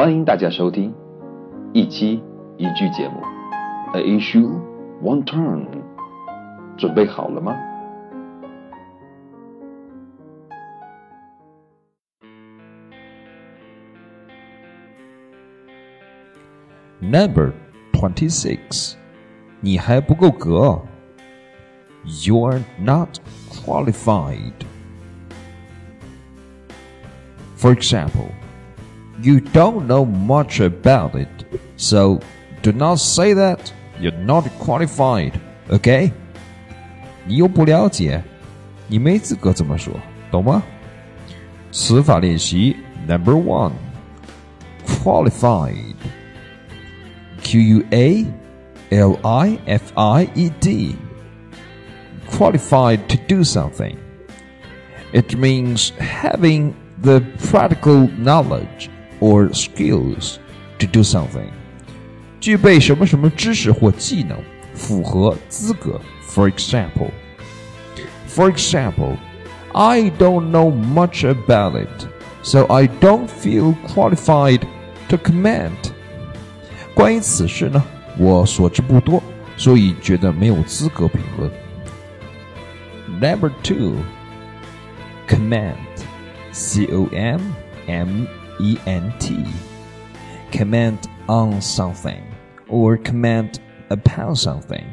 欢迎大家收听一期一句节目，A issue one turn，准备好了吗？Number twenty six，你还不够格。You're not qualified. For example, you don't know much about it, so do not say that you're not qualified, okay? 你又不了解，你没资格这么说，懂吗？词法练习 Number one, qualified. Q U A L I F I E D. Qualified to do something. It means having the practical knowledge or skills to do something，具备什么什么知识或技能，符合资格。For example, for example, I don't know much about it, so I don't feel qualified to comment. 关于此事呢，我所知不多，所以觉得没有资格评论。Number two, command. C O M M E N T. Comment on something or comment upon something.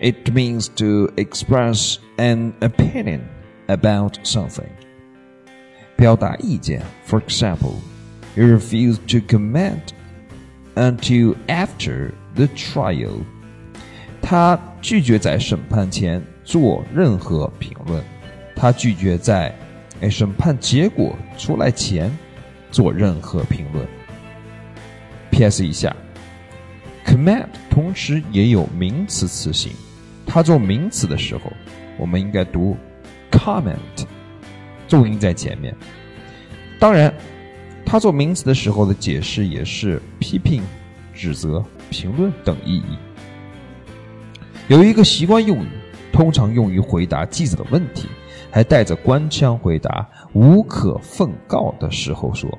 It means to express an opinion about something. 表达意见. For example, he refused to comment until after the trial. 他拒绝在审判前做任何评论。他拒绝在哎，审判结果出来前 做任何评论。P.S. 一下，command 同时也有名词词性，它做名词的时候，我们应该读 comment，重音在前面。当然，它做名词的时候的解释也是批评、指责、评论等意义。有一个习惯用语，通常用于回答记者的问题。还带着官腔回答，无可奉告的时候说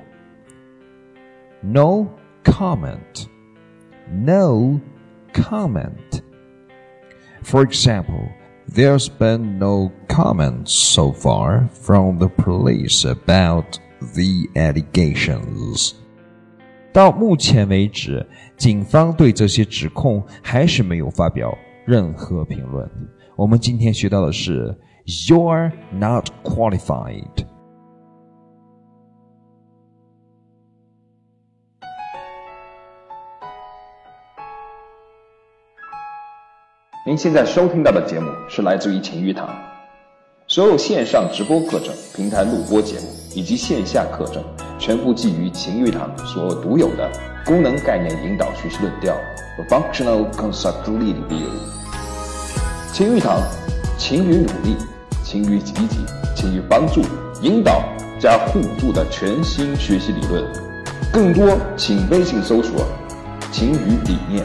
：“No comment, no comment.” For example, there's been no comments so far from the police about the allegations. 到目前为止，警方对这些指控还是没有发表任何评论。我们今天学到的是。You're not qualified. 您现在收听到的节目是来自于晴雨堂，所有线上直播课程、平台录播节目以及线下课程，全部基于晴雨堂所独有的功能概念引导学习论调 （Functional Concept Lead View）。晴雨堂，勤于努力。勤于积极、勤于帮助、引导加互助的全新学习理论，更多请微信搜索“勤于理念”。